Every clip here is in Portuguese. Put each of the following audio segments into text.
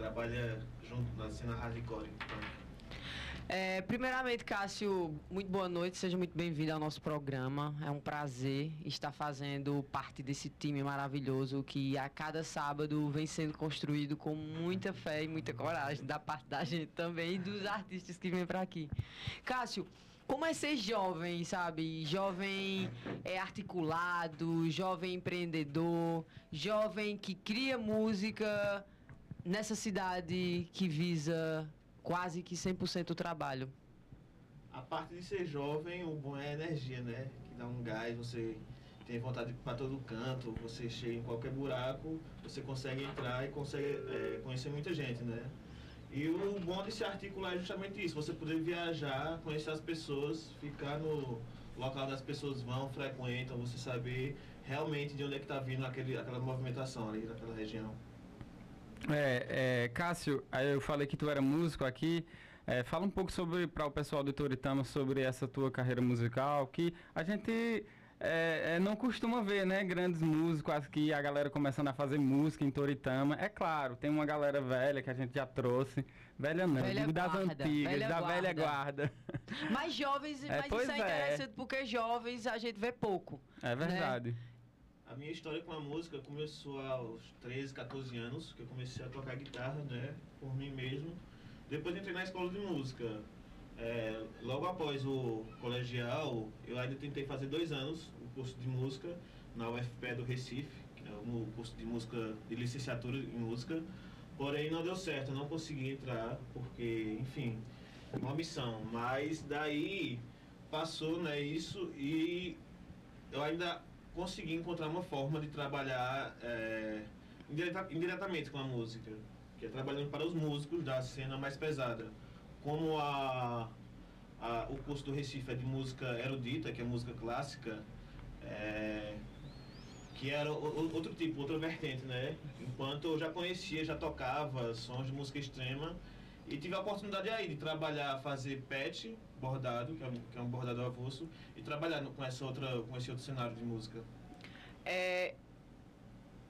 trabalha junto na cena hardcore. Então. É, primeiramente, Cássio, muito boa noite, seja muito bem-vindo ao nosso programa. É um prazer estar fazendo parte desse time maravilhoso que a cada sábado vem sendo construído com muita fé e muita coragem da parte da gente também e dos artistas que vêm para aqui. Cássio, como é ser jovem, sabe? Jovem é articulado, jovem empreendedor, jovem que cria música nessa cidade que visa quase que 100% o trabalho. A parte de ser jovem, o bom é a energia, né? Que dá um gás, você tem vontade para todo canto, você chega em qualquer buraco, você consegue entrar e consegue é, conhecer muita gente, né? E o bom de se articular é justamente isso, você poder viajar, conhecer as pessoas, ficar no local das pessoas vão, frequentam, você saber realmente de onde é que está vindo aquele, aquela movimentação ali naquela região. É, é, Cássio, eu falei que tu era músico aqui. É, fala um pouco sobre para o pessoal do Toritama sobre essa tua carreira musical, que a gente é, é, não costuma ver, né? Grandes músicos aqui, a galera começando a fazer música em Toritama. É claro, tem uma galera velha que a gente já trouxe. Velha não, velha digo das antigas, velha da guarda. velha guarda. Mas jovens, é, mas isso é, é interessante porque jovens a gente vê pouco. É verdade. Né? A minha história com a música começou aos 13, 14 anos, que eu comecei a tocar guitarra, né, por mim mesmo. Depois entrei na escola de música. É, logo após o colegial, eu ainda tentei fazer dois anos o curso de música na UFPE do Recife, que é o curso de música de licenciatura em música. Porém, não deu certo, eu não consegui entrar, porque, enfim, uma missão. Mas daí passou né, isso e eu ainda consegui encontrar uma forma de trabalhar é, indireta, indiretamente com a música, que é trabalhando para os músicos da cena mais pesada. Como a, a, o curso do Recife é de música erudita, que é música clássica, é, que era outro tipo, outra vertente, né? Enquanto eu já conhecia, já tocava sons de música extrema, e tive a oportunidade aí de trabalhar, fazer pet, bordado, que é, que é um bordado avulso, e trabalhar com, essa outra, com esse outro cenário de música. É,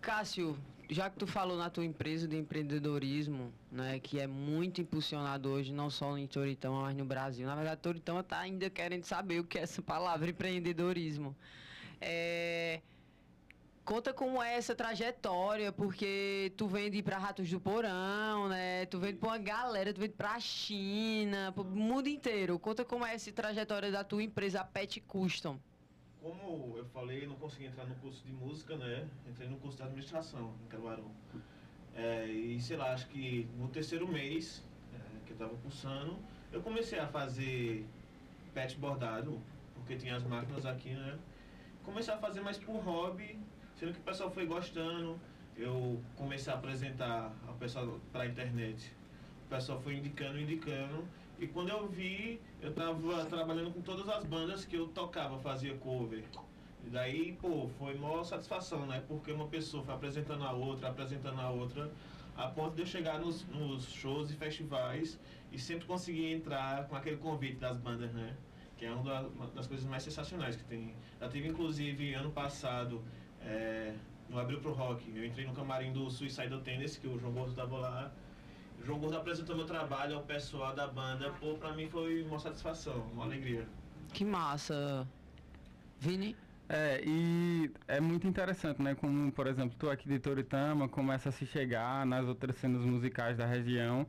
Cássio, já que tu falou na tua empresa de empreendedorismo, né, que é muito impulsionado hoje, não só em Toritama, mas no Brasil. Na verdade, Toritama está ainda querendo saber o que é essa palavra empreendedorismo. É, Conta como é essa trajetória, porque tu vende para Ratos do Porão, né? Tu vende para uma galera, tu vende para a China, para o mundo inteiro. Conta como é essa trajetória da tua empresa Pet Custom. Como eu falei, não consegui entrar no curso de música, né? Entrei no curso de administração em Caruaru. É, e sei lá, acho que no terceiro mês é, que eu estava cursando, eu comecei a fazer pet bordado, porque tinha as máquinas aqui, né? Comecei a fazer mais por hobby Sendo que o pessoal foi gostando, eu comecei a apresentar ao pessoal para a internet. O pessoal foi indicando, indicando. E quando eu vi, eu estava trabalhando com todas as bandas que eu tocava, fazia cover. E daí, pô, foi uma satisfação, né? Porque uma pessoa foi apresentando a outra, apresentando a outra, a ponto de eu chegar nos, nos shows e festivais e sempre conseguir entrar com aquele convite das bandas, né? Que é uma das coisas mais sensacionais que tem. Já tive, inclusive, ano passado, é, no Abril Pro Rock. Eu entrei no camarim do Suicidal Tennis, que o João Gordo estava lá. O João Gordo apresentou meu trabalho ao pessoal da banda. Pô, pra mim foi uma satisfação, uma alegria. Que massa. Vini? É, e é muito interessante, né? Como, por exemplo, tu aqui de Toritama começa a se chegar nas outras cenas musicais da região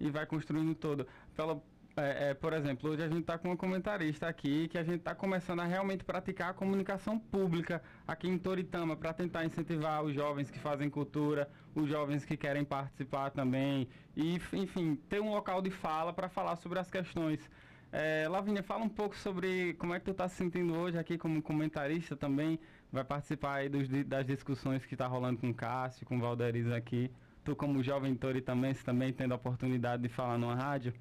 e vai construindo todo. Pela, é, é, por exemplo, hoje a gente está com uma comentarista aqui que a gente está começando a realmente praticar a comunicação pública aqui em Toritama para tentar incentivar os jovens que fazem cultura, os jovens que querem participar também e, enfim, ter um local de fala para falar sobre as questões. É, Lavínia, fala um pouco sobre como é que tu está se sentindo hoje aqui como comentarista também, vai participar aí dos, das discussões que está rolando com o Cássio, com o Valderiz aqui. Tu como jovem Tori também, também tendo a oportunidade de falar numa rádio.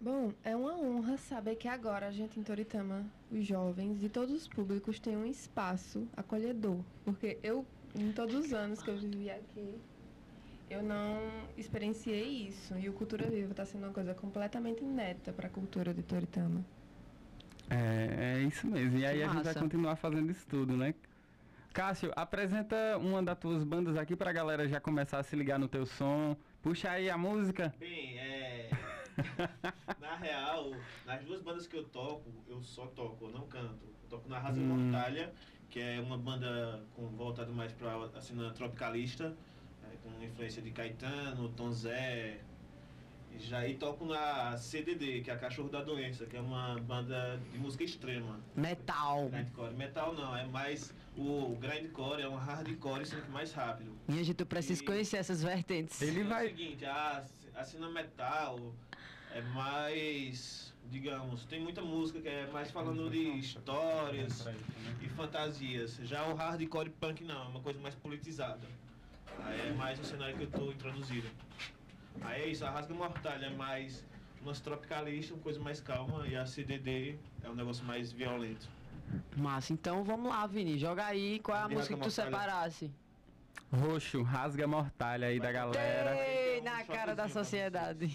Bom, é uma honra saber que agora a gente em Toritama, os jovens e todos os públicos têm um espaço acolhedor. Porque eu, em todos os anos que eu vivi aqui, eu não experienciei isso. E o Cultura Viva está sendo uma coisa completamente ineta para a cultura de Toritama. É, é isso mesmo. E aí a gente vai continuar fazendo isso tudo, né? Cássio, apresenta uma das tuas bandas aqui para a galera já começar a se ligar no teu som, Puxa aí a música. Bem, é. na real, nas duas bandas que eu toco, eu só toco, eu não canto. Eu toco na Rasa Hum. Mortalha, que é uma banda com, voltada mais pra a cena tropicalista, é, com influência de Caetano, Tom Zé. E já e toco na CDD, que é a Cachorro da Doença, que é uma banda de música extrema. Metal. Grindcore. Metal não, é mais. O grindcore é um hardcore, sendo que mais rápido. Minha gente, eu preciso E- conhecer essas vertentes. Ele é vai- o seguinte, a, a cena metal é mais, digamos, tem muita música que é mais falando de histórias e fantasias. Já o hardcore punk não, é uma coisa mais politizada. Aí é mais o cenário que eu tô introduzindo. Aí é isso, a Rasga Mortalha é mais umas tropicalistas, uma coisa mais calma, e a CDD é um negócio mais violento. Massa, então vamos lá, Vini. Joga aí qual é a música que tu mortalha. separasse. Roxo, rasga mortalha aí da galera. Ei, Então, na cara da sociedade.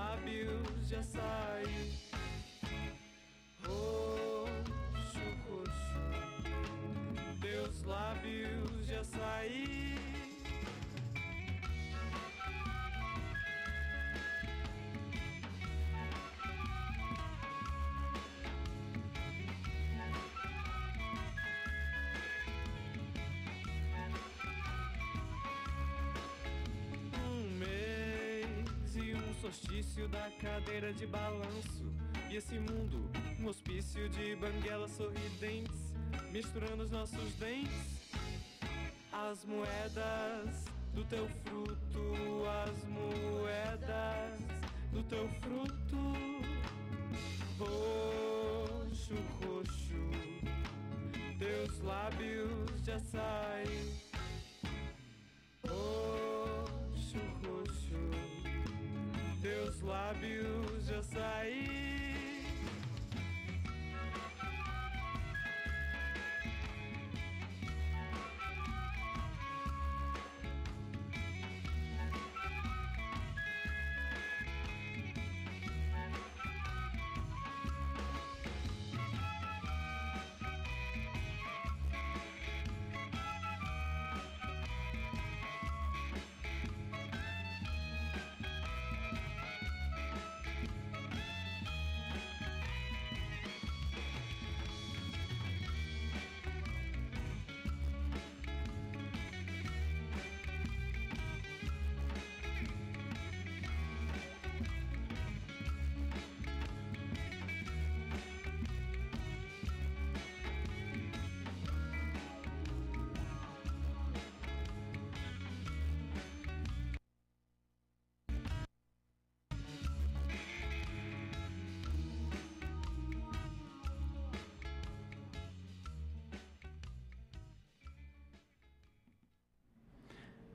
Lábios de açaí. Solstício da cadeira de balanço. E esse mundo, um hospício de banguelas sorridentes, misturando os nossos dentes. As moedas do teu fruto, as moedas do teu fruto. Roxo, roxo, teus lábios de açaí.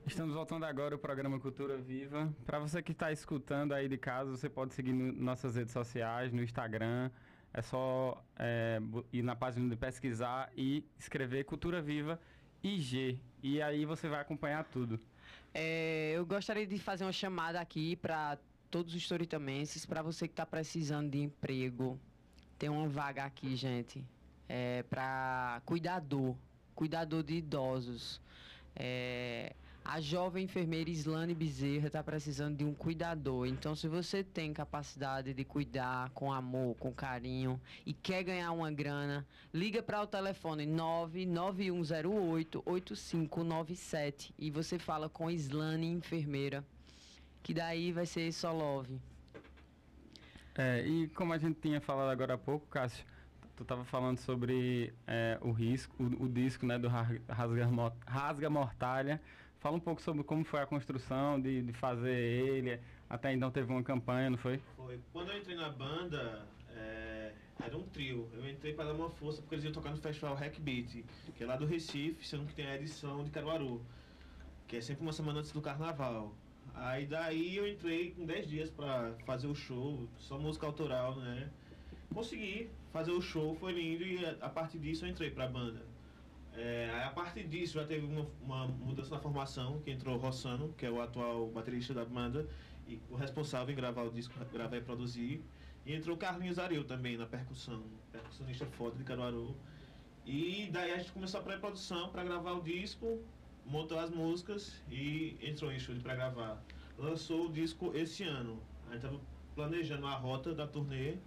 Estamos voltando agora o programa Cultura Viva. Para você que está escutando aí de casa, você pode seguir no- nossas redes sociais, no Instagram. É só é, ir na página de pesquisar e escrever Cultura Viva IG. E aí você vai acompanhar tudo. É, eu gostaria de fazer uma chamada aqui para todos os storytamenses, para você que está precisando de emprego. Tem uma vaga aqui, gente, é, para cuidador, cuidador de idosos. É, a jovem enfermeira Islane Bezerra está precisando de um cuidador. Então, se você tem capacidade de cuidar com amor, com carinho e quer ganhar uma grana, liga para o telefone 99108-8597 e você fala com Islane Enfermeira, que daí vai ser só love. É, e como a gente tinha falado agora há pouco, Cássio, tu tava falando sobre é, o risco, o, o, disco, né, do Rasga, Rasga Mortalha. Fala um pouco sobre como foi a construção de, de fazer ele. Até então teve uma campanha, não foi? Foi. Quando eu entrei na banda, é, era um trio. Eu entrei para dar uma força porque eles iam tocar no festival Hack Beat, que é lá do Recife, sendo que tem a edição de Caruaru, que é sempre uma semana antes do carnaval. Aí daí eu entrei com 10 dias para fazer o show, só música autoral, né? Consegui fazer o show, foi lindo e a, a partir disso eu entrei pra banda. É, a partir disso já teve uma, uma, mudança na formação, que entrou Rossano, que é o atual baterista da banda, e o responsável em gravar o disco, gravar e produzir. E entrou Carlinhos Aril também na percussão, percussionista foda de Caruaru. E daí a gente começou a pré-produção para gravar o disco, montou as músicas e entrou em estúdio para gravar. Lançou o disco esse ano. A gente estava planejando a rota da turnê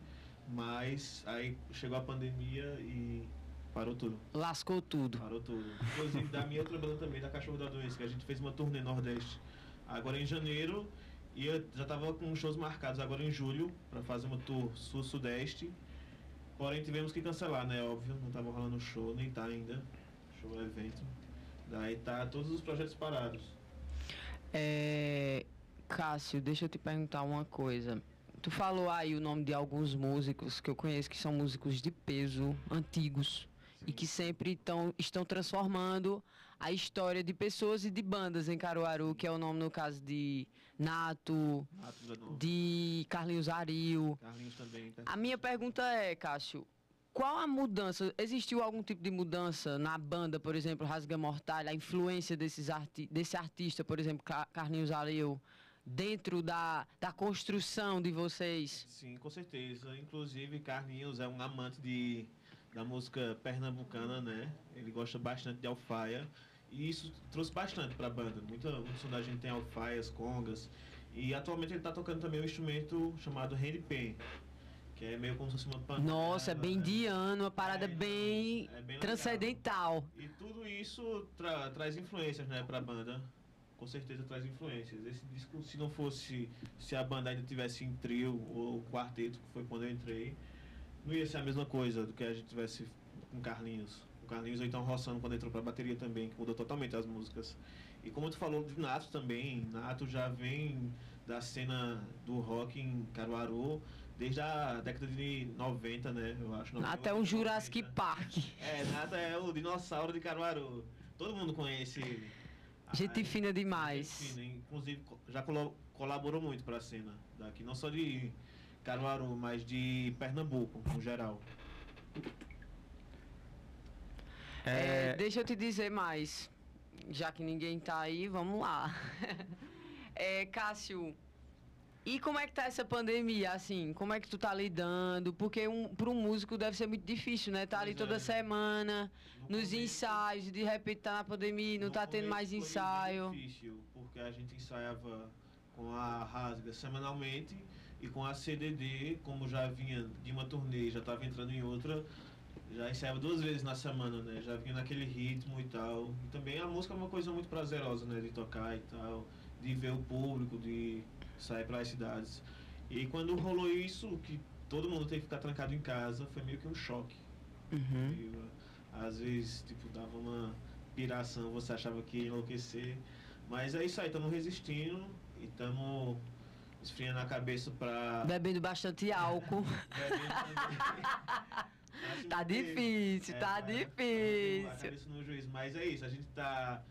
mas aí chegou a pandemia e parou tudo. Lascou tudo. Parou tudo. Inclusive da minha outra banda também, da Cachorro da Doença, que a gente fez uma turnê Nordeste agora em janeiro e eu já tava com shows marcados agora em julho para fazer uma tour Sul-Sudeste. Porém tivemos que cancelar, né? Óbvio, não tava rolando show, nem tá ainda. Show evento. Daí tá todos os projetos parados. É. Cássio, deixa eu te perguntar uma coisa. Tu falou aí o nome de alguns músicos que eu conheço que são músicos de peso, antigos. E que sempre tão, estão transformando a história de pessoas e de bandas em Caruaru, que é o nome, no caso, de Nato, Nato de Carlinhos Aril. Carlinhos também. A minha pergunta é, Cássio, qual a mudança? Existiu algum tipo de mudança na banda, por exemplo, Rasga Mortal, a influência desses arti desse artista, por exemplo, Carlinhos Aril? dentro da, da construção de vocês? Sim, com certeza. Inclusive, Carlinhos é um amante de, da música pernambucana, né? Ele gosta bastante de alfaia. E isso trouxe bastante para a banda. Muita, muita som da gente tem alfaias, congas. E atualmente ele está tocando também um instrumento chamado handpan, que é meio como se fosse uma panela. Nossa, é bem né? indiano, uma parada é, bem, é bem transcendental. E tudo isso tra traz influências né, para a banda com certeza traz influências. Esse disco, se não fosse, se a banda ainda tivesse em trio ou quarteto, que foi quando eu entrei, não ia ser a mesma coisa do que a gente tivesse com Carlinhos. O Carlinhos ou então Rossano quando entrou pra bateria também, que mudou totalmente as músicas. E como tu falou de Nato também, Nato já vem da cena do rock em Caruaru desde a década de 90, né? Eu acho. Nato é um Jurassic Park. É, Nato é o dinossauro de Caruaru. Todo mundo conhece ele. Gente fina demais. Gente fina, inclusive já colaborou muito para a cena daqui, não só de Caruaru, mas de Pernambuco, no geral. É... É, deixa eu te dizer mais. Já que ninguém tá aí, vamos lá. é, Cássio, e como é que tá essa pandemia, assim? Como é que tu tá lidando? Porque um, para um músico deve ser muito difícil, né? Tá ali toda é. semana, no nos começo, ensaios, de repente tá na pandemia, não tá tendo mais ensaio. Foi difícil, porque a gente ensaiava com a Rasga semanalmente e com a CDD, como já vinha de uma turnê, já tava entrando em outra, já ensaiava duas vezes na semana, né? Já vinha naquele ritmo e tal. E também a música é uma coisa muito prazerosa, né? De tocar e tal, de ver o público, de sair para as cidades. E quando rolou isso, que todo mundo teve que ficar trancado em casa, foi meio que um choque. Uhum. E, às vezes, tipo, dava uma piração, você achava que ia enlouquecer. Mas é isso aí, estamos resistindo e estamos esfriando a cabeça para Bebendo bastante álcool. tá difícil, é, tá difícil. A cabeça no juiz, mas é isso, a gente tá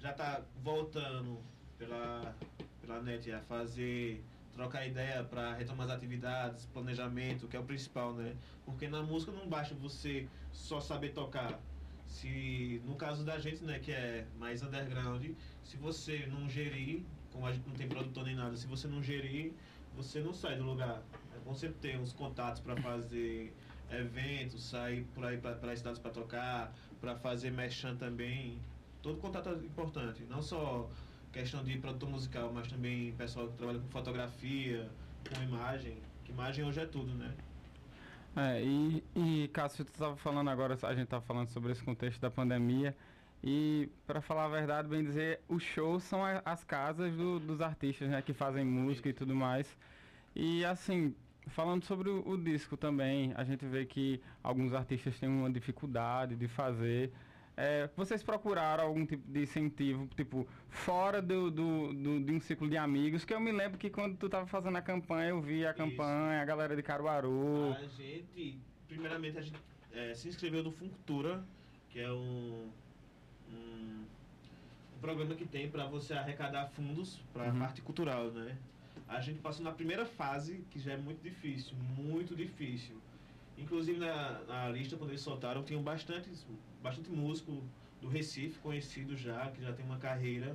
já tá voltando pela pela net é fazer trocar ideia para retomar as atividades, planejamento, que é o principal, né? Porque na música não basta você só saber tocar. Se no caso da gente, né, que é mais underground, se você não gerir, como a gente não tem produtor nem nada, se você não gerir, você não sai do lugar. É bom sempre ter uns contatos para fazer eventos, sair por aí para cidades para tocar, para fazer mechan também. Todo contato é importante, não só questão de produtor musical, mas também pessoal que trabalha com fotografia, com imagem. Que imagem hoje é tudo, né? É, e, e Cássio, tu estava falando agora, a gente estava falando sobre esse contexto da pandemia. E, para falar a verdade, bem dizer, os shows são as casas do, dos artistas, né? Que fazem música e tudo mais. E, assim, falando sobre o, o disco também, a gente vê que alguns artistas têm uma dificuldade de fazer. É, vocês procuraram algum tipo de incentivo, tipo, fora do, do, do- de um ciclo de amigos? Que eu me lembro que quando tu tava fazendo a campanha, eu vi a campanha, a galera de Caruaru. A gente, primeiramente, a gente eh, se inscreveu no Functura, que é um, um, um programa que tem para você arrecadar fundos para a Uhum. parte cultural, né? A gente passou na primeira fase, que já é muito difícil, muito difícil. Inclusive na, na lista, quando eles soltaram, tinham bastante, bastante músico do Recife conhecido já, que já tem uma carreira,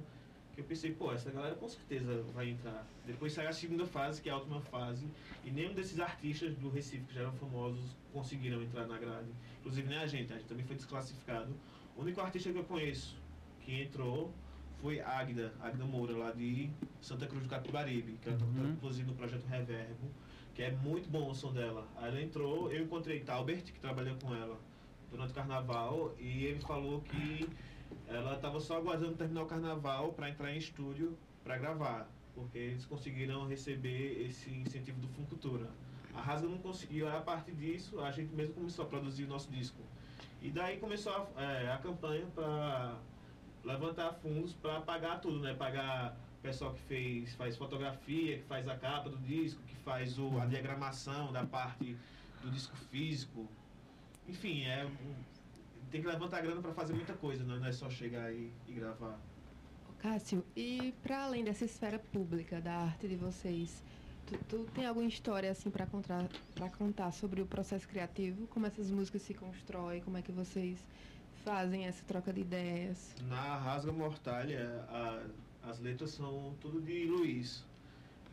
que eu pensei, pô, essa galera com certeza vai entrar. Depois saiu a segunda fase, que é a última fase, e nenhum desses artistas do Recife que já eram famosos conseguiram entrar na grade. Inclusive nem a gente, a gente também foi desclassificado. O único artista que eu conheço que entrou foi Águida, Águida Moura, lá de Santa Cruz do Capibaribe, que ela tá Uhum. inclusive no projeto Reverbo, que é muito bom o som dela. Aí ela entrou, eu encontrei Talbert, que trabalhou com ela durante o carnaval, e ele falou que ela estava só aguardando terminar o carnaval para entrar em estúdio para gravar, porque eles conseguiram receber esse incentivo do Funcultura. A Rasga não conseguiu, a partir disso a gente mesmo começou a produzir o nosso disco. E daí começou a, é, a campanha para levantar fundos para pagar tudo, né? Pagar o pessoal que fez, faz fotografia, que faz a capa do disco, que faz o, a diagramação da parte do disco físico. Enfim, é tem que levantar grana para fazer muita coisa, né? não é só chegar aí e gravar. Cássio, e para além dessa esfera pública da arte de vocês, tu, tu tem alguma história assim para contar, para contar sobre o processo criativo? Como essas músicas se constroem? Como é que vocês fazem essa troca de ideias? Na Rasga Mortalha, a- as letras são tudo de Luiz.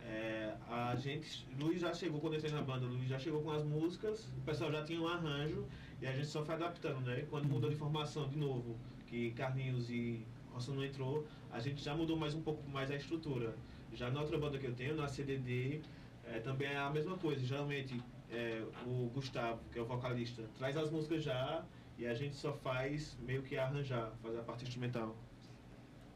É, a gente, Luiz já chegou quando eu entrei na banda, Luiz já chegou com as músicas, o pessoal já tinha um arranjo e a gente só foi adaptando, né? Quando mudou de formação de novo, que Carlinhos e Rosson não entrou, a gente já mudou mais um pouco mais a estrutura. Já na outra banda que eu tenho, na CDD, é, também é a mesma coisa. Geralmente é, o Gustavo, que é o vocalista, traz as músicas já e a gente só faz meio que arranjar, fazer a parte instrumental.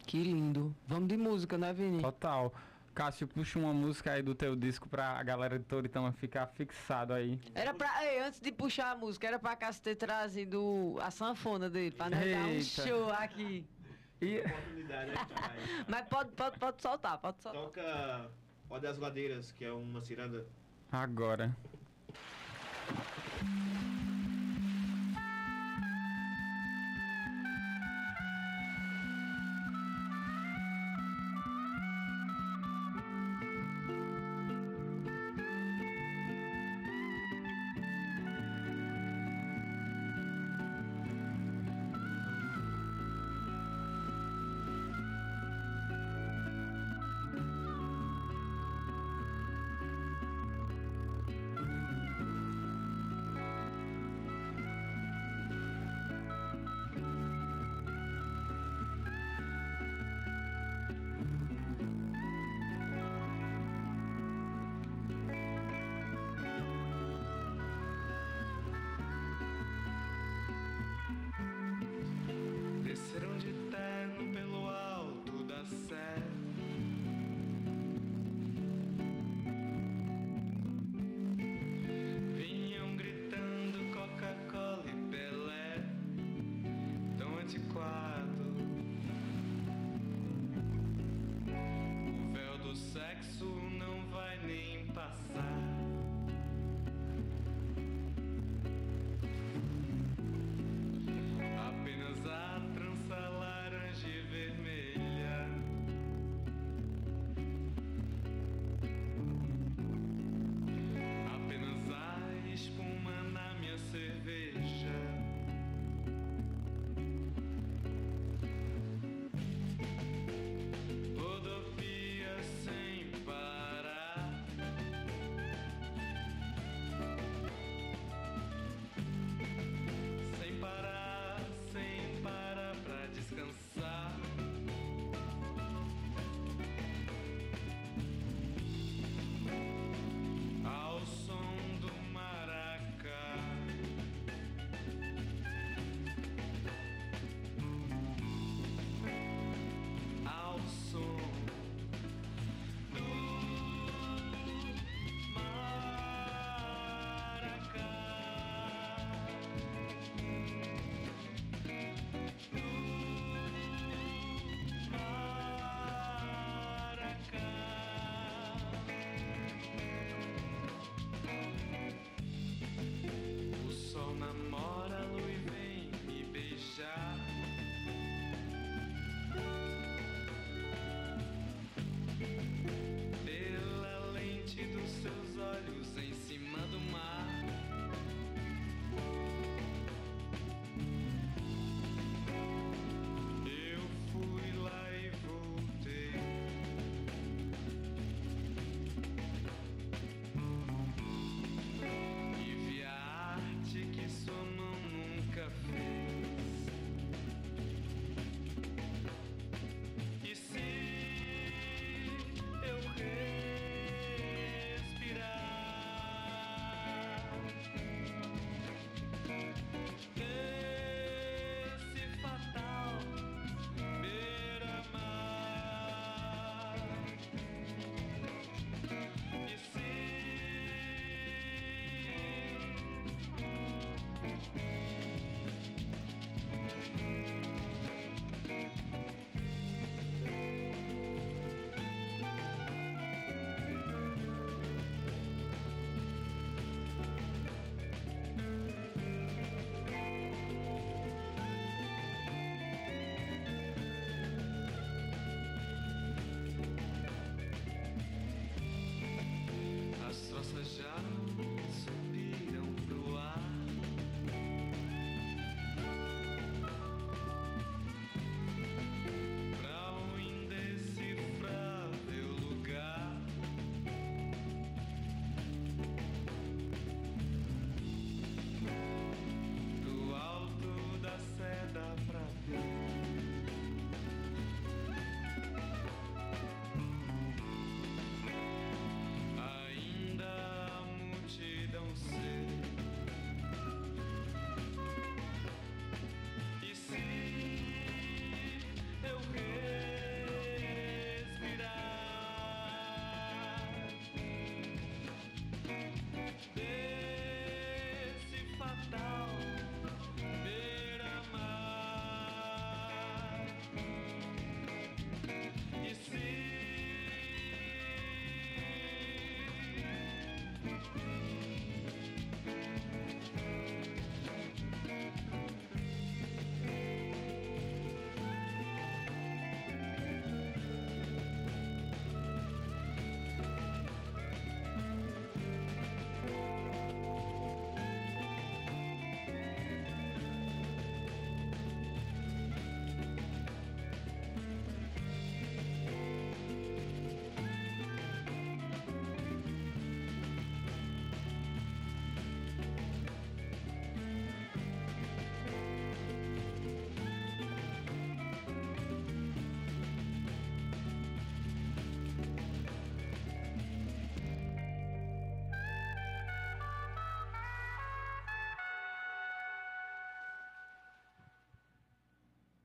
Que lindo. Vamos de música, né, Vini? Total. Cássio, puxa uma música aí do teu disco pra a galera de Toritama ficar fixado aí. Era pra. Ei, antes de puxar a música, era pra Cássio ter trazido a sanfona dele, pra nós dar um show aqui. E oportunidade atrás. Mas pode, pode, pode soltar, pode soltar. Toca Ó das Ladeiras, que é uma ciranda. agora.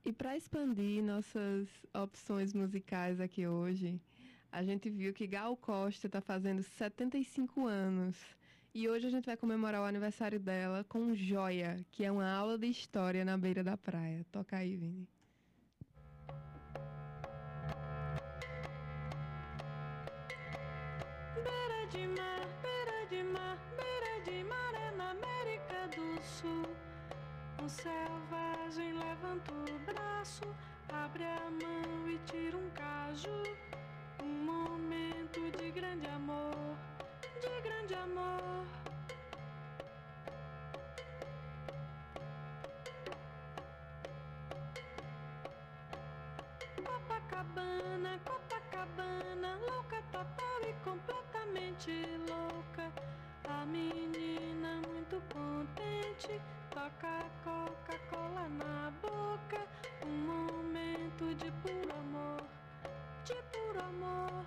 E para expandir nossas opções musicais aqui hoje, a gente viu que Gal Costa está fazendo 75 anos. E hoje a gente vai comemorar o aniversário dela com Joia, que é uma aula de história na beira da praia. Toca aí, Vini. Beira de mar, beira de mar, beira de mar é na América do Sul. Selvagem levanta o braço, abre a mão e tira um caju. Um momento de grande amor, de grande amor. Copacabana, Copacabana, louca total e completamente louca. A menina muito contente, toca Coca-Cola na boca. Um momento de puro amor, de puro amor.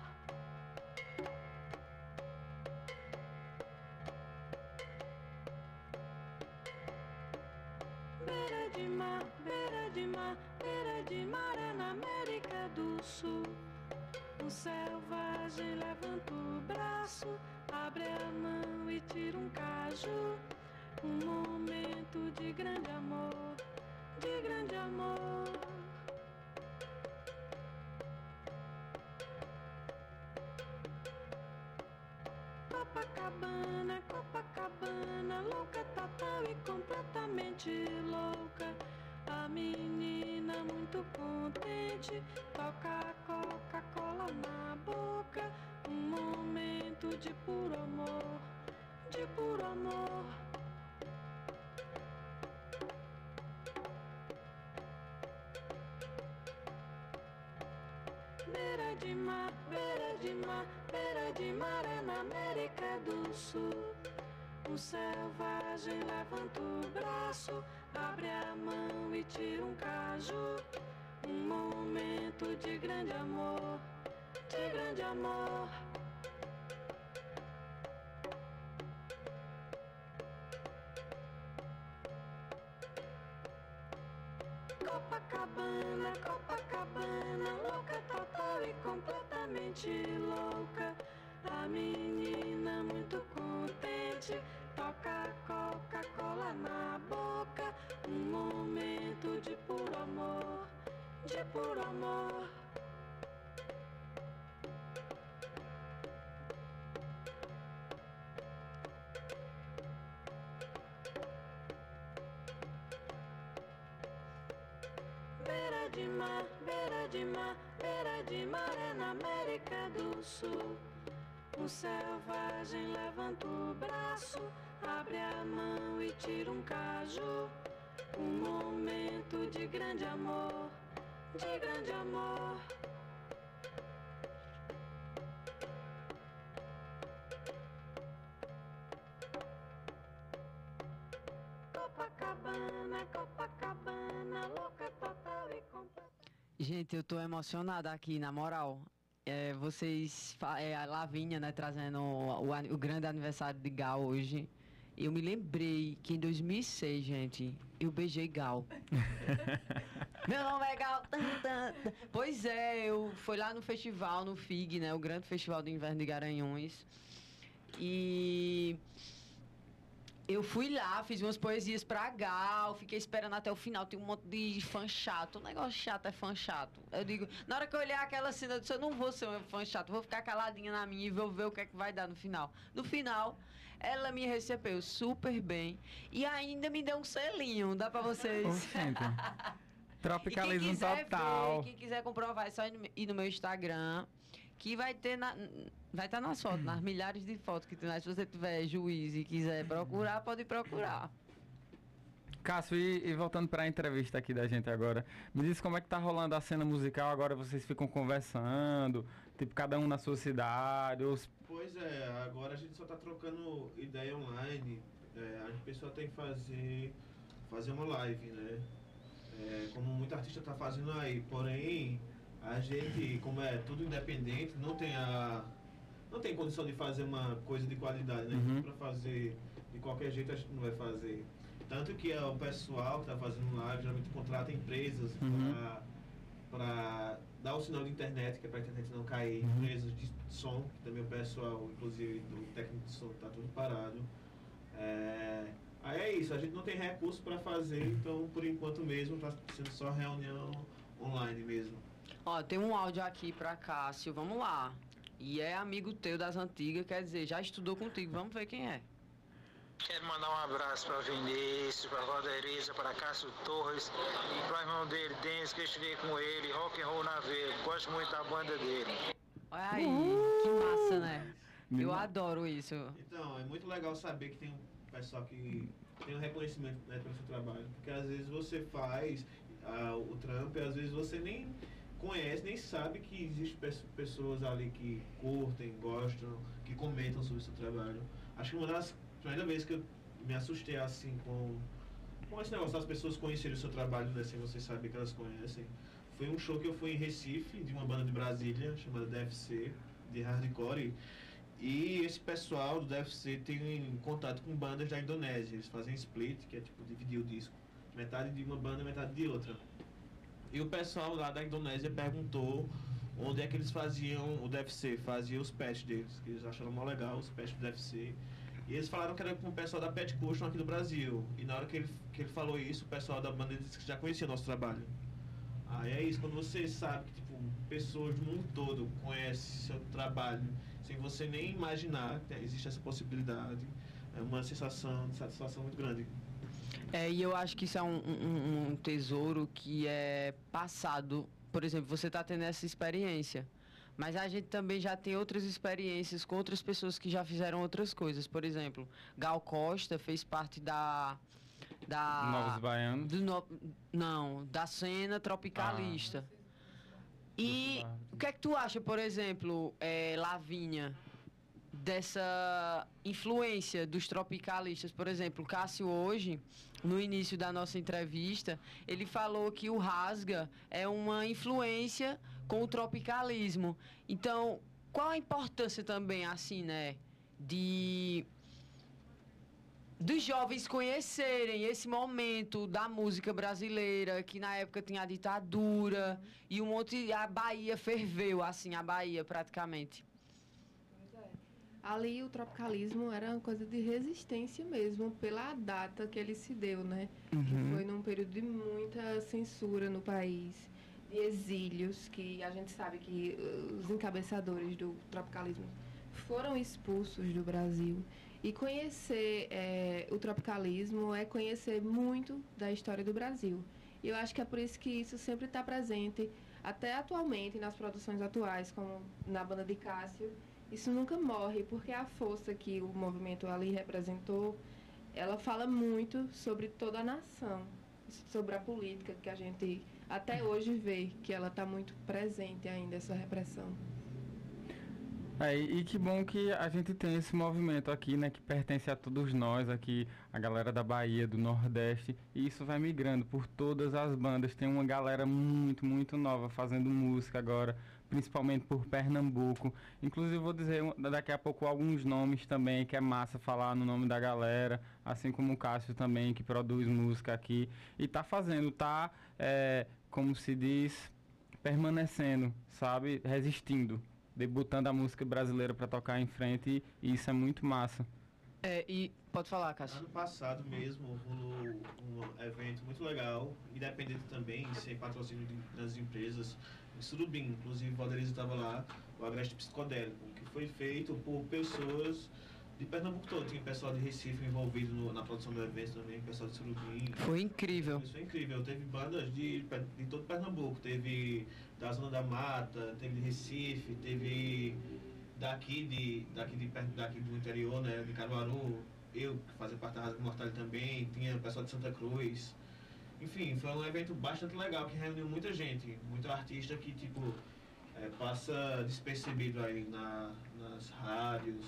Beira de mar, beira de mar, beira de mar é na América do Sul. Um selvagem levanta o braço, abre a mão e tira um caju. Um momento de grande amor, de grande amor. Copacabana, Copacabana, louca total e completamente louca. A menina muito contente, toca Coca-Cola na boca. Um momento de puro amor, de puro amor. Beira de mar, beira de mar, beira de mar é na América do Sul. Um selvagem levanta o braço, abre a mão e tira um caju. Um momento de grande amor, de grande amor. Copacabana, Copacabana, louca total e completamente louca. A menina muito contente, toca Coca-Cola na boca. Um momento de puro amor, de puro amor. De mar, beira de mar, beira de mar é na América do Sul. Um selvagem levanta o braço, abre a mão e tira um caju. Um momento de grande amor, de grande amor. Copacabana, Copacabana, louca total e completa. Gente, eu tô emocionada aqui, na moral. É, vocês, é, a Lavínia, né, trazendo o, o o grande aniversário de Gal hoje. Eu me lembrei que em 2006, gente, eu beijei Gal. Meu nome é Gal. Pois é, eu fui lá no festival, no FIG, né, o grande festival do inverno de Garanhuns. E eu fui lá, fiz umas poesias pra Gal, fiquei esperando até o final, tem um monte de fã chato. O negócio chato é fã chato. Eu digo, na hora que eu olhar aquela cena, eu disse, eu não vou ser um fã chato, vou ficar caladinha na minha e vou ver o que é que vai dar no final. No final, ela me recebeu super bem e ainda me deu um selinho, dá pra vocês. Oxente. E Tropicalismo quem total. Ver, quem quiser comprovar, é só ir no meu Instagram, que vai ter na, vai estar nas fotos, nas milhares de fotos que tem lá. Se você tiver juiz e quiser procurar, pode procurar. Cássio, e, e voltando para a entrevista aqui da gente agora, me diz como é que tá rolando a cena musical agora, vocês ficam conversando, tipo, cada um na sua cidade, os... Pois é, agora a gente só tá trocando ideia online. É, a pessoa tem que fazer, fazer uma live, né? É, como muito artista tá fazendo aí. Porém, a gente, como é tudo independente, não tem a. Não tem condição de fazer uma coisa de qualidade, né? Uhum. Pra fazer de qualquer jeito a gente não vai fazer. Tanto que é, o pessoal que está fazendo live geralmente contrata empresas Uhum. para dar o sinal de internet, que é para a internet não cair, Uhum. empresas de som, que também o pessoal, inclusive do técnico de som, está tudo parado. É, aí é isso, a gente não tem recurso para fazer, então por enquanto mesmo está sendo só reunião online mesmo. Ó, tem um áudio aqui pra Cássio, vamos lá. E é amigo teu das antigas, quer dizer, já estudou contigo, vamos ver quem é. Quero mandar um abraço para Vinícius, para Valdereza, para Cássio Torres e para o irmão dele, Denis, que eu estudei com ele, rock and roll na veia. Gosto muito da banda dele. Olha aí, que massa, né? Eu adoro isso. Então, é muito legal saber que tem um pessoal que tem um reconhecimento né, pelo seu trabalho. Porque às vezes você faz ah, o trampo e às vezes você nem conhece, nem sabe que existem pe- pessoas ali que curtem, gostam, que comentam sobre o seu trabalho. Acho que uma das primeiras vezes que eu me assustei assim com, com esse negócio das pessoas conhecerem o seu trabalho, né, sem você saber que elas conhecem. Foi um show que eu fui em Recife, de uma banda de Brasília, chamada DFC, de hardcore. E esse pessoal do DFC tem contato com bandas da Indonésia. Eles fazem split, que é tipo dividir o disco. Metade de uma banda, metade de outra. E o pessoal lá da Indonésia perguntou onde é que eles faziam o DFC, faziam os patches deles, que eles acharam mó legal, os patches do DFC. E eles falaram que era com o pessoal da Pet Cushion aqui do Brasil. E na hora que ele, que ele falou isso, o pessoal da banda disse que já conhecia nosso trabalho. Aí é isso, quando você sabe que tipo, pessoas do mundo todo conhecem seu trabalho, sem você nem imaginar que existe essa possibilidade, é uma sensação de satisfação muito grande. É, e eu acho que isso é um, um- um tesouro que é passado. Por exemplo, você está tendo essa experiência. Mas a gente também já tem outras experiências com outras pessoas que já fizeram outras coisas. Por exemplo, Gal Costa fez parte da. da Novos Baianos. do no- não, da cena tropicalista. E Outros o que é que tu acha, por exemplo, é, Lavínia, dessa influência dos tropicalistas? Por exemplo, Cássio hoje, no início da nossa entrevista, ele falou que o Rasga é uma influência com o tropicalismo. Então, qual a importância também, assim, né, de dos jovens conhecerem esse momento da música brasileira, que na época tinha a ditadura e um monte a Bahia ferveu, assim, a Bahia praticamente. Ali o tropicalismo era uma coisa de resistência mesmo, pela data que ele se deu, né? Que foi num período de muita censura no país, de exílios, que a gente sabe que uh, os encabeçadores do tropicalismo foram expulsos do Brasil. E conhecer eh, o tropicalismo é conhecer muito da história do Brasil. E eu acho que é por isso que isso sempre está presente, até atualmente, nas produções atuais, como na banda de Cássio. Isso nunca morre, porque a força que o movimento ali representou, ela fala muito sobre toda a nação, sobre a política que a gente até hoje vê que ela está muito presente ainda, essa repressão. É, e que bom que a gente tem esse movimento aqui, né, que pertence a todos nós aqui, a galera da Bahia, do Nordeste, e isso vai migrando por todas as bandas. Tem uma galera muito, muito nova fazendo música agora, principalmente por Pernambuco. Inclusive vou dizer daqui a pouco alguns nomes também, que é massa falar no nome da galera, assim como o Cássio também, que produz música aqui, e tá fazendo, tá, é, como se diz, permanecendo, sabe, resistindo debutando a música brasileira para tocar em frente e isso é muito massa. É, e pode falar, Cássio. Ano passado mesmo rolou um evento muito legal, independente também, sem patrocínio de grandes empresas, em Surubim, inclusive o Valderizo estava lá, o Agreste Psicodélico, que foi feito por pessoas de Pernambuco todo. Tinha pessoal de Recife envolvido no- na produção do evento também, pessoal de Surubim. Foi incrível. Isso foi incrível. Teve bandas de, de todo Pernambuco. Teve da Zona da Mata, teve de Recife, teve daqui, de, daqui, de, daqui do interior, né? De Caruaru. Eu, que fazia parte da Rasga Mortal também. Tinha pessoal de Santa Cruz. Enfim, foi um evento bastante legal que reuniu muita gente. Muito artista que, tipo, é, passa despercebido aí na, nas rádios,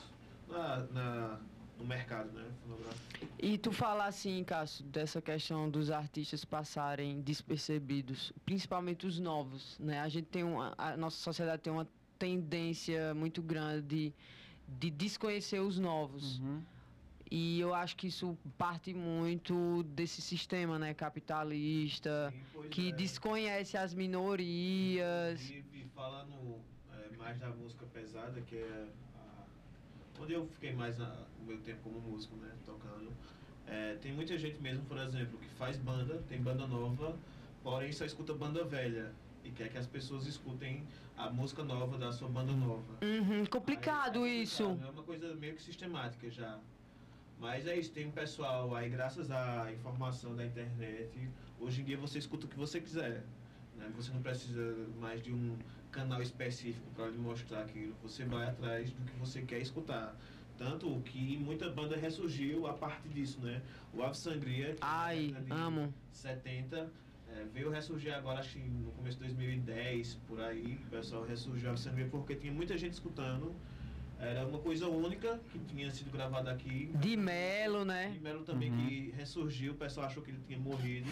na, na- no mercado, né? E tu falar assim, Cássio, dessa questão dos artistas passarem despercebidos, principalmente os novos, né? A gente tem uma, a nossa sociedade tem uma tendência muito grande de, de desconhecer os novos. E eu acho que isso parte muito desse sistema, né, capitalista, Sim, que é. desconhece as minorias. Inclusive, falando é, mais da música pesada, que é a- onde eu fiquei mais na- o meu tempo como músico, né, tocando. É, tem muita gente mesmo, por exemplo, que faz banda, tem banda nova, porém só escuta banda velha e quer que as pessoas escutem a música nova da sua banda nova. Uhum, complicado Aí é isso. complicado, É uma coisa meio que sistemática já. Mas é isso, tem um pessoal aí, graças à informação da internet, hoje em dia você escuta o que você quiser. Né? Você não precisa mais de um canal específico para lhe mostrar aquilo. Você vai atrás do que você quer escutar. Tanto que muita banda ressurgiu a partir disso, né? O Ave Sangria, Ai, de amo. 70, é, veio ressurgir agora, acho que no começo de 2010, por aí, o pessoal ressurgiu a Sangria porque tinha muita gente escutando. Era uma coisa única que tinha sido gravada aqui. De Melo, né? E Melo também Uhum. que ressurgiu, o pessoal achou que ele tinha morrido.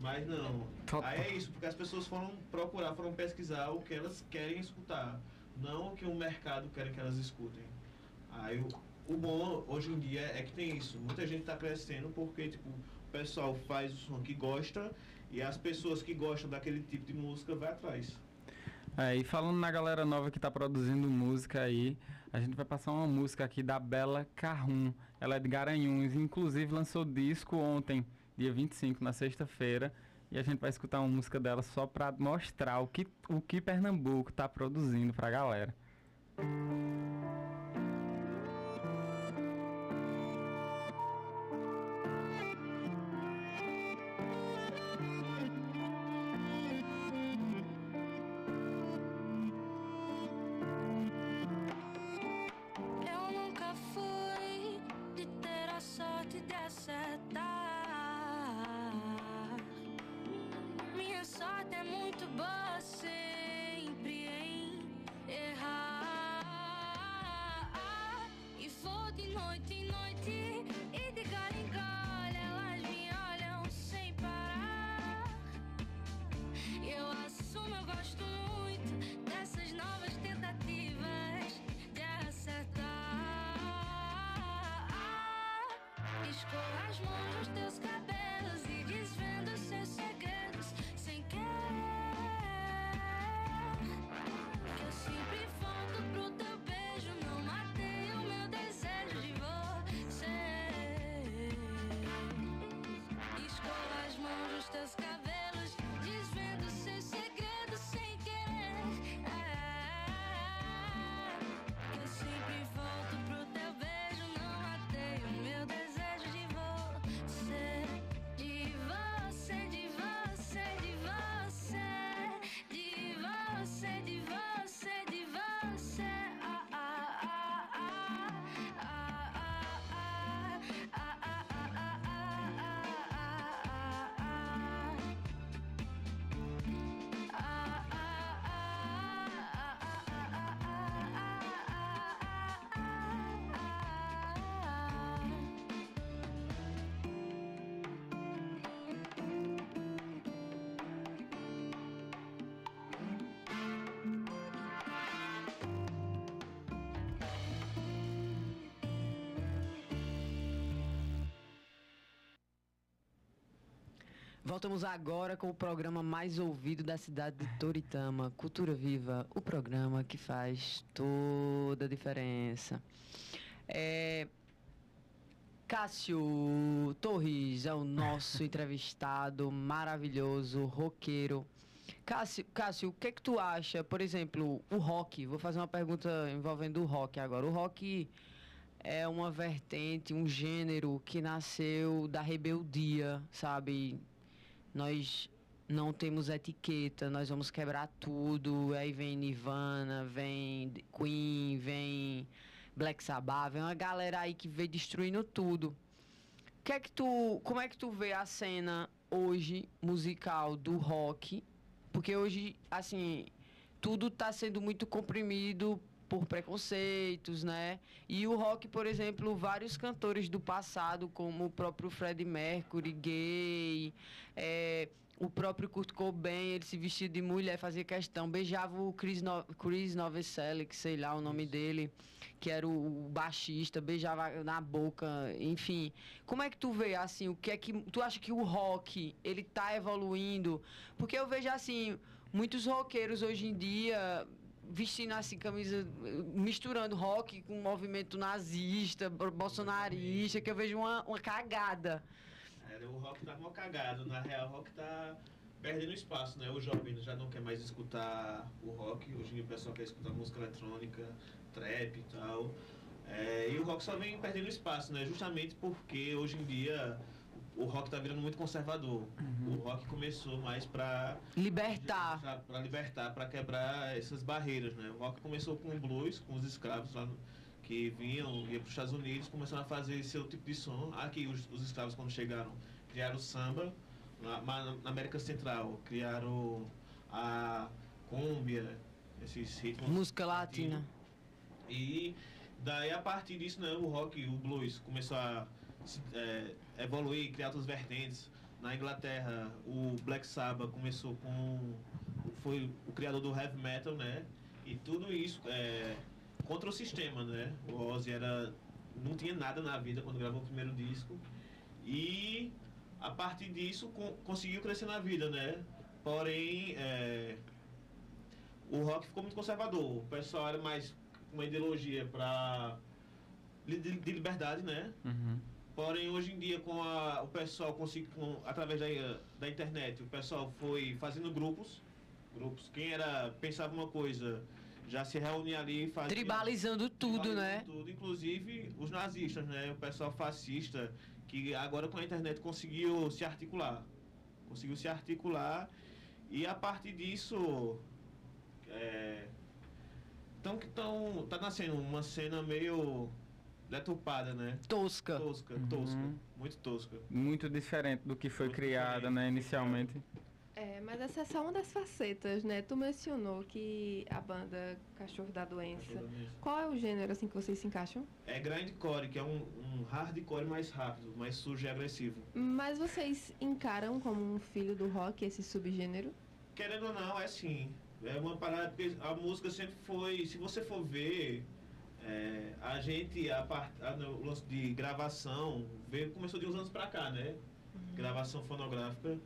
Mas não. Total. Aí é isso, porque as pessoas foram procurar, foram pesquisar o que elas querem escutar. Não o que o mercado quer que elas escutem. Aí o, o bom hoje em dia é que tem isso. Muita gente está crescendo porque tipo, o pessoal faz o som que gosta e as pessoas que gostam daquele tipo de música vai atrás. É, e falando na galera nova que tá produzindo música aí, a gente vai passar uma música aqui da Bela Carrum. Ela é de Garanhuns, inclusive lançou disco ontem, dia 25, na sexta-feira. E a gente vai escutar uma música dela só pra mostrar o que, o que Pernambuco tá produzindo pra galera. Eu É muito boa sempre em errar. E vou de noite em noite the sky. Voltamos agora com o programa mais ouvido da cidade de Toritama, Cultura Viva, o programa que faz toda a diferença. É, Cássio Torres é o nosso entrevistado maravilhoso, roqueiro. Cássio, Cássio, o que é que tu acha, por exemplo, o rock? Vou fazer uma pergunta envolvendo o rock agora. O rock é uma vertente, um gênero que nasceu da rebeldia, sabe? Nós não temos etiqueta, nós vamos quebrar tudo. Aí vem Nirvana, vem Queen, vem Black Sabbath, vem uma galera aí que veio destruindo tudo. Que é que tu, como é que tu vê a cena hoje musical do rock? Porque hoje, assim, tudo tá sendo muito comprimido por preconceitos, né? E o rock, por exemplo, vários cantores do passado, como o próprio Fred Mercury, gay, é, o próprio Kurt Cobain, ele se vestia de mulher, fazia questão, beijava o Chris, no Chris Novoselic, sei lá o nome dele, que era o, o baixista, beijava na boca, enfim. Como é que tu vê, assim, o que é que... Tu acha que o rock, ele tá evoluindo? Porque eu vejo, assim, muitos roqueiros hoje em dia vestindo assim camisa misturando rock com movimento nazista, bo- bolsonarista, que eu vejo uma, uma cagada. É, o rock tá mal cagado. Na real, o rock tá perdendo espaço, né? O jovem já não quer mais escutar o rock. Hoje o pessoal quer escutar música eletrônica, trap e tal. É, e o rock só vem perdendo espaço, né? Justamente porque hoje em dia o rock tá virando muito conservador. O rock começou mais pra Libertar. Pra libertar, pra quebrar essas barreiras, né? O rock começou com o blues, com os escravos lá no- que vinham, iam para os Estados Unidos, começaram a fazer seu tipo de som. Aqui os, os escravos quando chegaram criaram o samba, na, na América Central criaram a cúmbia, esses ritmos. Música latina. E daí a partir disso, né, o rock, o blues começou a é, evoluir, criar outras vertentes. Na Inglaterra, o Black Sabbath começou com foi o criador do heavy metal, né? E tudo isso é contra o sistema, né? O Ozzy era não tinha nada na vida quando gravou o primeiro disco e a partir disso con- conseguiu crescer na vida, né? Porém, é, o rock ficou muito conservador. O pessoal era mais uma ideologia para de, de liberdade, né? Uhum. Porém, hoje em dia, com a, o pessoal conseguiu, com, através da, da internet, o pessoal foi fazendo grupos, grupos. Quem era pensava uma coisa, já se reunia ali e fazia Tribalizando tudo, tribalizando né? Tudo, inclusive os nazistas, né? O pessoal fascista que agora com a internet conseguiu se articular, conseguiu se articular e a partir disso, é, então que tão tá nascendo uma cena meio deturpada, né? Tosca. Tosca, Uhum. tosca, muito tosca. Muito diferente do que foi Muito criada, né, inicialmente. É, mas essa é só uma das facetas, né? Tu mencionou que a banda Cachorro da Doença. Qual é o gênero assim que vocês se encaixam? É grindcore, que é um, um hardcore mais rápido, mais sujo e agressivo. Mas vocês encaram como um filho do rock esse subgênero? Querendo ou não, é sim. É uma parada, porque a música sempre foi, se você for ver, é, a gente, a part, a, no lance de gravação, veio, começou de uns anos pra cá, né? Gravação fonográfica.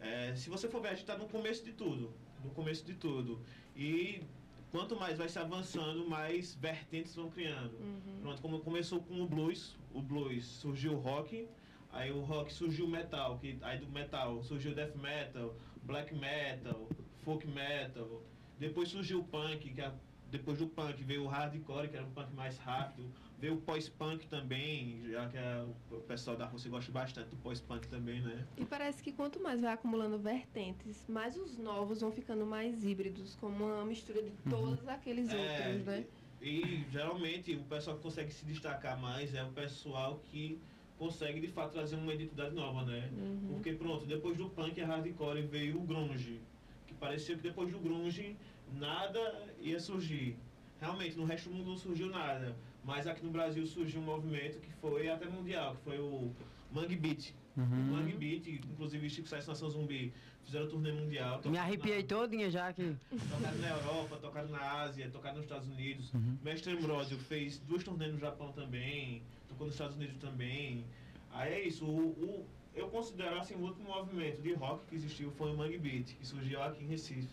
É, se você for ver, a gente tá no começo de tudo. No começo de tudo. E quanto mais vai se avançando, mais vertentes vão criando. Pronto, como começou com o blues, o blues surgiu o rock, aí o rock surgiu o metal, que, aí do metal surgiu o death metal, black metal, folk metal, depois surgiu o punk, que a- depois do punk veio o hardcore, que era um punk mais rápido, veio o pós-punk também, já que a- o pessoal da Rússia gosta bastante do pós-punk também, né? E parece que quanto mais vai acumulando vertentes, mais os novos vão ficando mais híbridos, como uma mistura de todos aqueles É, outros, né? E, e, geralmente o pessoal que consegue se destacar mais é o pessoal que consegue de fato trazer uma identidade nova, né? Uhum. Porque pronto, depois do punk e hardcore veio o grunge, que parecia que depois do grunge nada ia surgir. Realmente, no resto do mundo não surgiu nada, mas aqui no Brasil surgiu um movimento que foi até mundial, que foi o Mangue Beat. O Uhum. Mangue Beat, inclusive Chico Sainz Nação Zumbi, fizeram turnê mundial. Me arrepiei na- todinha já aqui. Tocaram na Europa, tocaram na Ásia, tocaram nos Estados Unidos. Uhum. Mestre Ambrosio fez duas turnês no Japão também, tocou nos Estados Unidos também. Aí é isso, o, o- eu considero assim, o último movimento de rock que existiu foi o Mangue Beat, que surgiu aqui em Recife.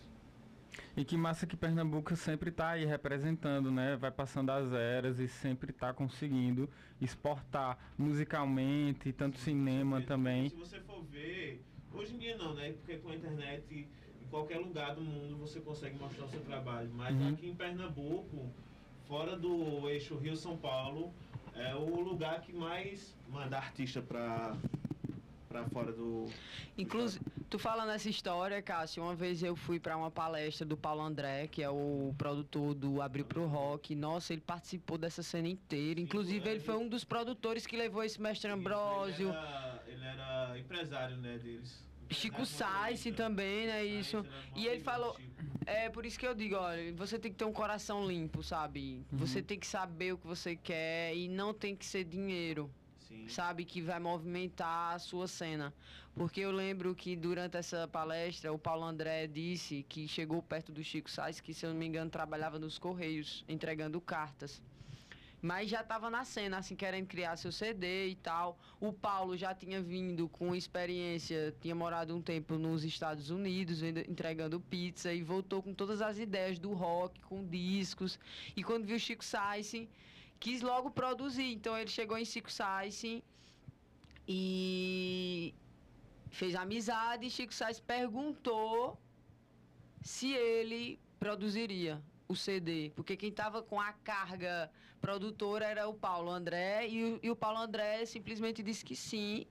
E que massa que Pernambuco sempre está aí representando, né? Vai passando as eras e sempre está conseguindo exportar musicalmente, tanto cinema Se- também. Se você for ver, hoje em dia não, né? Porque com a internet, em qualquer lugar do mundo você consegue mostrar o seu trabalho. Mas Uhum. aqui em Pernambuco, fora do eixo Rio-São Paulo, é o lugar que mais manda artista pra, pra fora do. Inclusive, tu falando essa história, Cássio, uma vez eu fui pra uma palestra do Paulo André, que é o produtor do Abril pro Rock. Nossa, ele participou dessa cena inteira. Sim, Inclusive, é, ele foi um dos produtores que levou esse mestre Ele Ambrósio. era, ele era empresário, né, deles. Chico Sainz também, né? Isso. E ele falou. É por isso que eu digo, olha, você tem que ter um coração limpo, sabe? Você tem que saber o que você quer e não tem que ser dinheiro. Sim, sabe, que vai movimentar a sua cena. Porque eu lembro que durante essa palestra o Paulo André disse que chegou perto do Chico Sainz, que se eu não me engano trabalhava nos Correios, entregando cartas. Mas já estava na cena, assim, querendo criar seu CD e tal. O Paulo já tinha vindo com experiência, tinha morado um tempo nos Estados Unidos, entregando pizza, e voltou com todas as ideias do rock, com discos. E quando viu Chico Sainz, quis logo produzir. Então ele chegou em Chico Sainz e fez amizade. E Chico Sainz perguntou se ele produziria o CD, porque quem estava com a carga produtora era o Paulo André e o, e o Paulo André simplesmente disse que sim.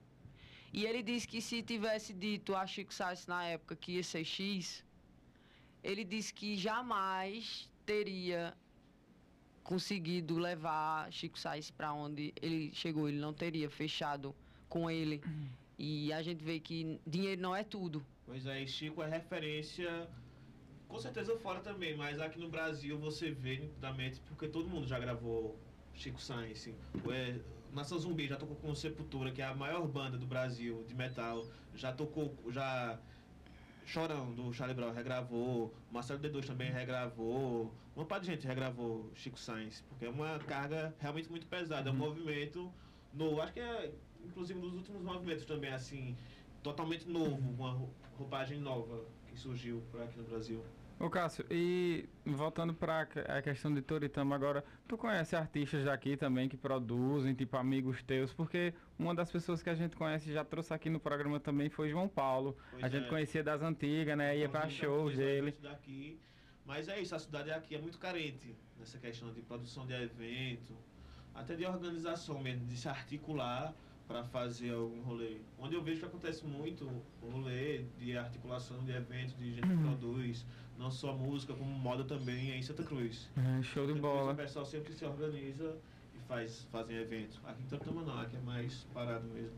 E ele disse que se tivesse dito a Chico Sainz na época que ia ser X, ele disse que jamais teria conseguido levar Chico Sainz para onde ele chegou. Ele não teria fechado com ele. E a gente vê que dinheiro não é tudo. Pois é, Chico é referência, com certeza fora também, mas aqui no Brasil você vê nitidamente, porque todo mundo já gravou Chico Sainz. É, Nação Zumbi já tocou com Sepultura, que é a maior banda do Brasil de metal. Já tocou, já. Chorão, do Charlie Brown, regravou. Marcelo D2 também regravou. Uma par de gente regravou Chico Sainz, porque é uma carga realmente muito pesada. É um movimento novo. Acho que é, inclusive, um dos últimos movimentos também, assim, totalmente novo, uma rou- roupagem nova que surgiu por aqui no Brasil. Ô Cássio, e voltando para a questão de Toritama agora, tu conhece artistas daqui também que produzem, tipo amigos teus? Porque uma das pessoas que a gente conhece já trouxe aqui no programa também foi João Paulo. Pois a gente é. conhecia das antigas, né? Ia Nós shows dele. Daqui, mas é isso, a cidade aqui é muito carente nessa questão de produção de evento, até de organização mesmo, de se articular para fazer algum rolê. Onde eu vejo que acontece muito o rolê de articulação de eventos, de gente que Uhum. produz, não só música, como moda também é em Santa Cruz. É, show de Santa Cruz, bola. O pessoal sempre se organiza e faz, fazem evento. Aqui em Toritama não, aqui é mais parado mesmo.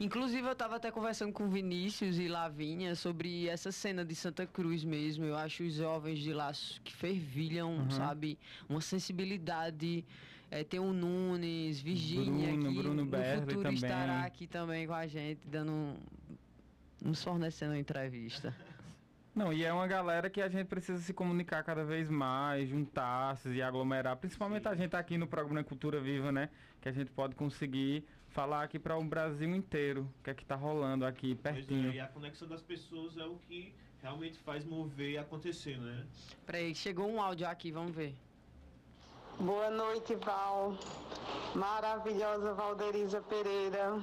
Inclusive, eu estava até conversando com Vinícius e Lavínia sobre essa cena de Santa Cruz mesmo. Eu acho os jovens de lá que fervilham, Uhum. sabe? Uma sensibilidade. É, tem o Nunes, Virgínia, Bruno, que Bruno no Berli futuro também. estará aqui também com a gente, dando um- nos fornecendo uma entrevista. Não, e é uma galera que a gente precisa se comunicar cada vez mais, juntar-se e aglomerar. Principalmente Sim. a gente aqui no programa Cultura Viva, né? Que a gente pode conseguir falar aqui para o Brasil inteiro o que é que tá rolando aqui Pois pertinho. é, e a conexão das pessoas é o que realmente faz mover e acontecer, né? Peraí, chegou um áudio aqui, vamos ver. Boa noite, Val. Maravilhosa Valderiza Pereira.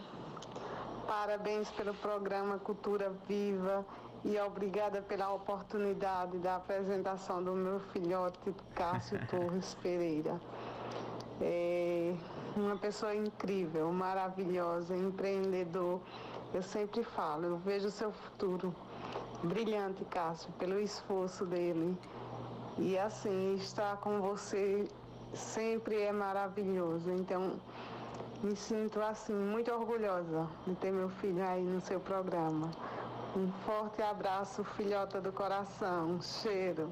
Parabéns pelo programa Cultura Viva e obrigada pela oportunidade da apresentação do meu filhote Cássio Torres Pereira. É uma pessoa incrível, maravilhosa, empreendedor. Eu sempre falo, eu vejo o seu futuro brilhante, Cássio, pelo esforço dele. E assim, estar com você sempre é maravilhoso. Então, me sinto assim muito orgulhosa de ter meu filho aí no seu programa. Um forte abraço, filhota do coração. Um cheiro.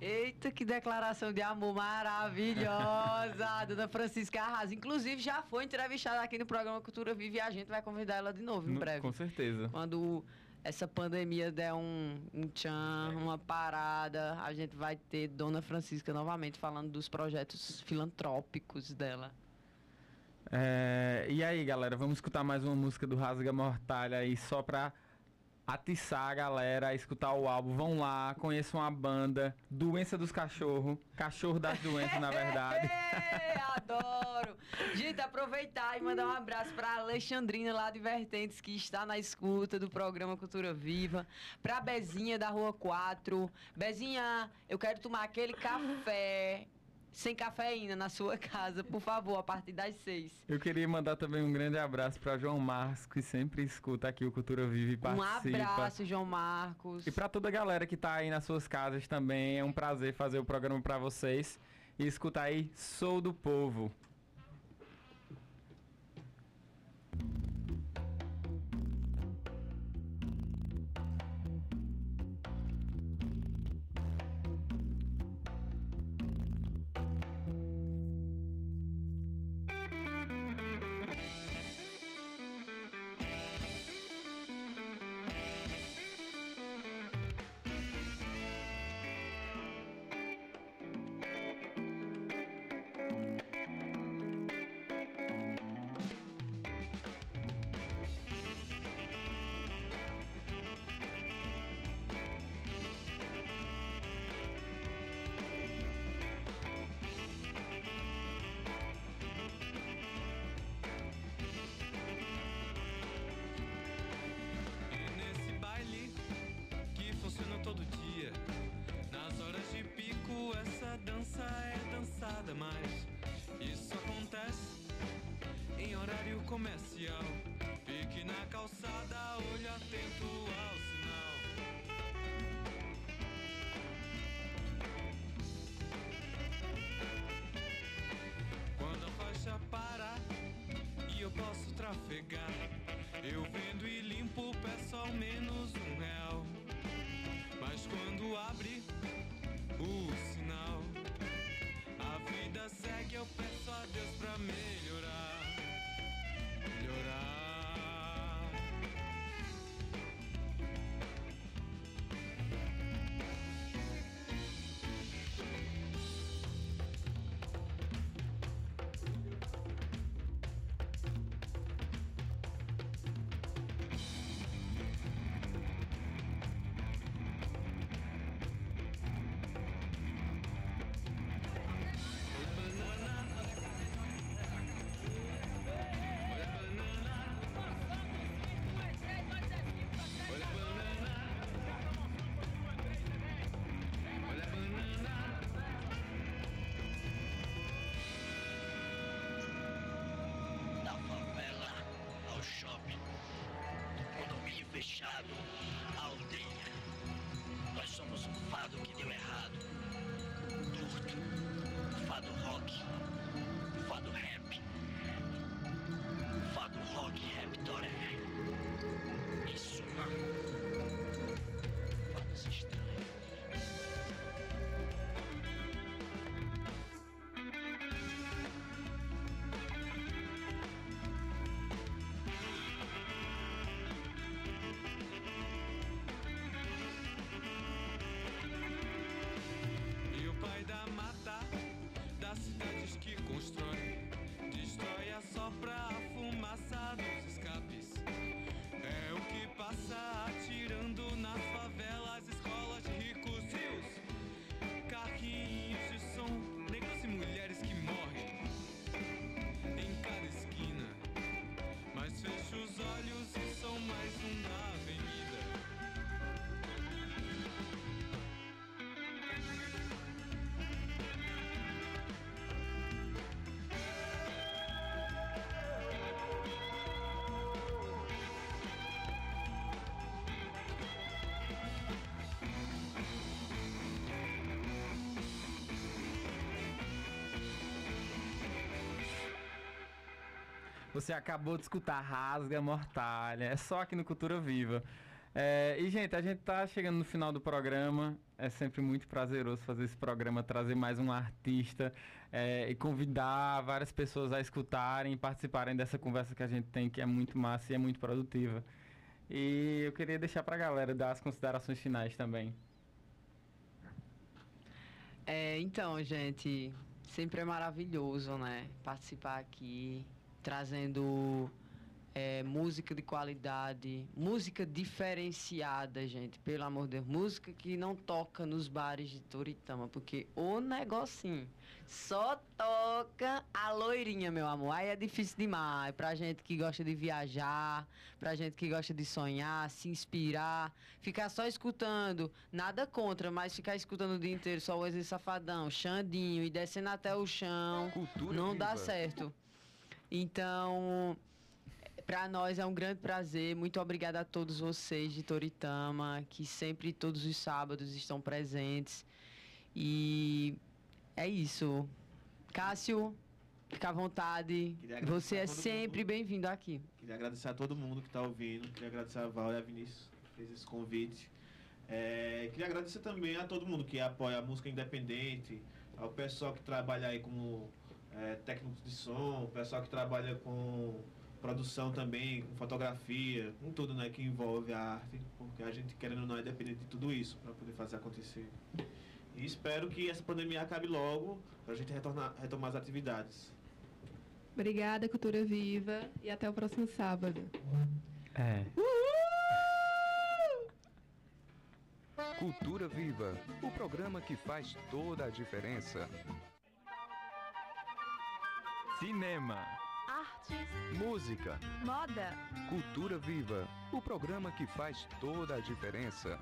Eita, que declaração de amor maravilhosa! Dona Francisca Arrasa. Inclusive, já foi entrevistada aqui no programa Cultura Vive e a gente vai convidar ela de novo em No- breve. Com certeza. Quando essa pandemia der um, um tchan, uma parada, a gente vai ter Dona Francisca novamente falando dos projetos filantrópicos dela. É, e aí, galera, vamos escutar mais uma música do Rasga Mortalha aí só pra atiçar a galera a escutar o álbum. Vão lá, conheçam a banda Doença dos Cachorros. Cachorro das Doenças, na verdade. Adoro! Gente, aproveitar e mandar um abraço pra Alexandrina lá de Vertentes, que está na escuta do programa Cultura Viva. Pra Bezinha da Rua 4. Bezinha, eu quero tomar aquele café sem cafeína na sua casa, por favor, a partir das seis. Eu queria mandar também um grande abraço pra João Marcos, que sempre escuta aqui o Cultura Vive e Um participa. abraço, João Marcos. E pra toda a galera que tá aí nas suas casas também, é um prazer fazer o programa pra vocês. E escuta aí, Sou do Povo. Comercial. Fique na calçada, olho atento ao sinal. Quando a faixa parar e eu posso trafegar, eu vendo e limpo, peço ao menos Você acabou de escutar Rasga Mortalha. É só aqui no Cultura Viva. É, e, gente, a gente tá chegando no final do programa. É sempre muito prazeroso fazer esse programa, trazer mais um artista é, e convidar várias pessoas a escutarem e participarem dessa conversa que a gente tem, que é muito massa e é muito produtiva. E eu queria deixar pra galera dar as considerações finais também. É, então, gente, sempre é maravilhoso, né? Participar aqui, trazendo é, música de qualidade, música diferenciada, gente, pelo amor de Deus. Música que não toca nos bares de Toritama, porque o negocinho só toca a loirinha, meu amor. Aí é difícil demais. Pra gente que gosta de viajar, pra gente que gosta de sonhar, se inspirar, ficar só escutando, nada contra, mas ficar escutando o dia inteiro só o Wesley Safadão, Xandinho e descendo até o chão, Cultura não dá viva. certo. Então, para nós é um grande prazer. Muito obrigada a todos vocês de Toritama, que sempre todos os sábados estão presentes. E é isso. Cássio, fica à vontade. Você é sempre bem-vindo aqui. Queria agradecer a todo mundo que está ouvindo. Queria agradecer a Val e a Vinícius que fez esse convite. É, queria agradecer também a todo mundo que apoia a música independente, ao pessoal que trabalha aí como é, técnicos de som, pessoal que trabalha com produção também, com fotografia, com tudo né, que envolve a arte, porque a gente querendo ou não é dependente de tudo isso para poder fazer acontecer. E espero que essa pandemia acabe logo para a gente retornar, retomar as atividades. Obrigada, Cultura Viva, e até o próximo sábado. É. Cultura Viva, o programa que faz toda a diferença. Cinema. Artes, Música, moda, Cultura Viva, o programa que faz toda a diferença.